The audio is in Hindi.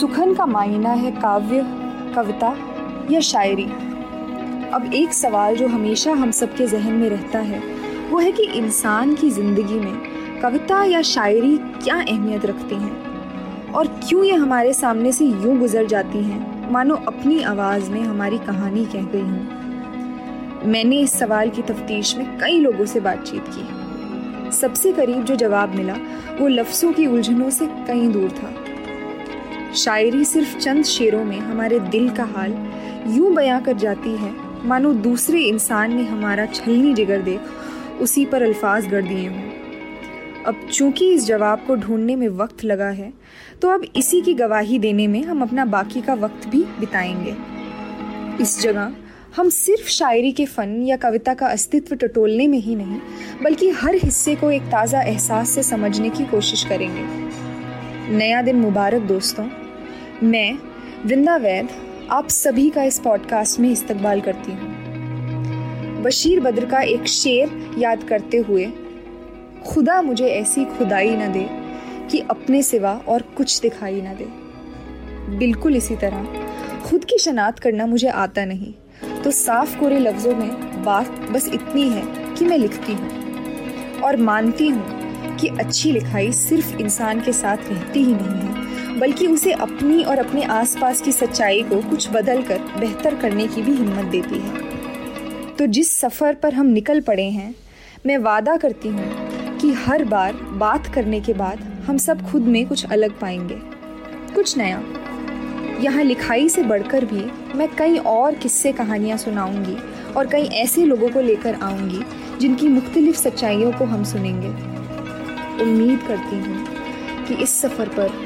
सुखन का मायना है काव्य, कविता या शायरी। अब एक सवाल जो हमेशा हम सबके जहन में रहता है, वो है कि इंसान की ज़िंदगी में कविता या शायरी क्या अहमियत रखती हैं? और क्यों ये हमारे सामने से यूँ गुजर जाती हैं? मानो अपनी आवाज़ में हमारी कहानी कह गई हूँ। मैंने इस सवाल की तफ्तीश में कई लोगों से बातचीत की। सबसे करीब जो जवाब मिला, वो लफ्ज़ों की उलझनों से कहीं दूर था। शायरी सिर्फ़ चंद शेरों में हमारे दिल का हाल यूँ बयां कर जाती है, मानो दूसरे इंसान ने हमारा छलनी जिगर देख उसी पर अल्फाज गढ़ दिए हों। अब चूँकि इस जवाब को ढूँढने में वक्त लगा है तो अब इसी की गवाही देने में हम अपना बाकी का वक्त भी बिताएँगे। इस जगह हम सिर्फ़ शायरी के फ़न या कविता का अस्तित्व टटोलने में ही नहीं, बल्कि हर हिस्से को एक ताज़ा एहसास से समझने की कोशिश करेंगे। नया दिन मुबारक, दोस्तों। मैं, वृंदा वैद आप सभी का इस पॉडकास्ट में इस्तकबाल करती हूँ। बशीर बद्र का एक शेर याद करते हुए, खुदा मुझे ऐसी खुदाई न दे कि अपने सिवा और कुछ दिखाई न दे। बिल्कुल इसी तरह, खुद की शनाख्त करना मुझे आता नहीं तो साफ़ कोरे लफ्ज़ों में बात बस इतनी है कि मैं लिखती हूँ। और मानती हूँ कि अच्छी लिखाई सिर्फ़ इंसान के साथ रहती ही नहीं है। बल्कि उसे अपनी और अपने आसपास की सच्चाई को कुछ बदल कर बेहतर करने की भी हिम्मत देती है। तो जिस सफ़र पर हम निकल पड़े हैं, मैं वादा करती हूँ कि हर बार बात करने के बाद हम सब खुद में कुछ अलग पाएँगे। कुछ नया। यहाँ लिखाई से बढ़कर भी मैं कई और किस्से कहानियाँ सुनाऊँगी और कई ऐसे लोगों को लेकर आऊँगी जिनकी मुख्तलिफ़ सच्चाइयों को हम सुनेंगे। उम्मीद करती हूँ कि इस सफ़र पर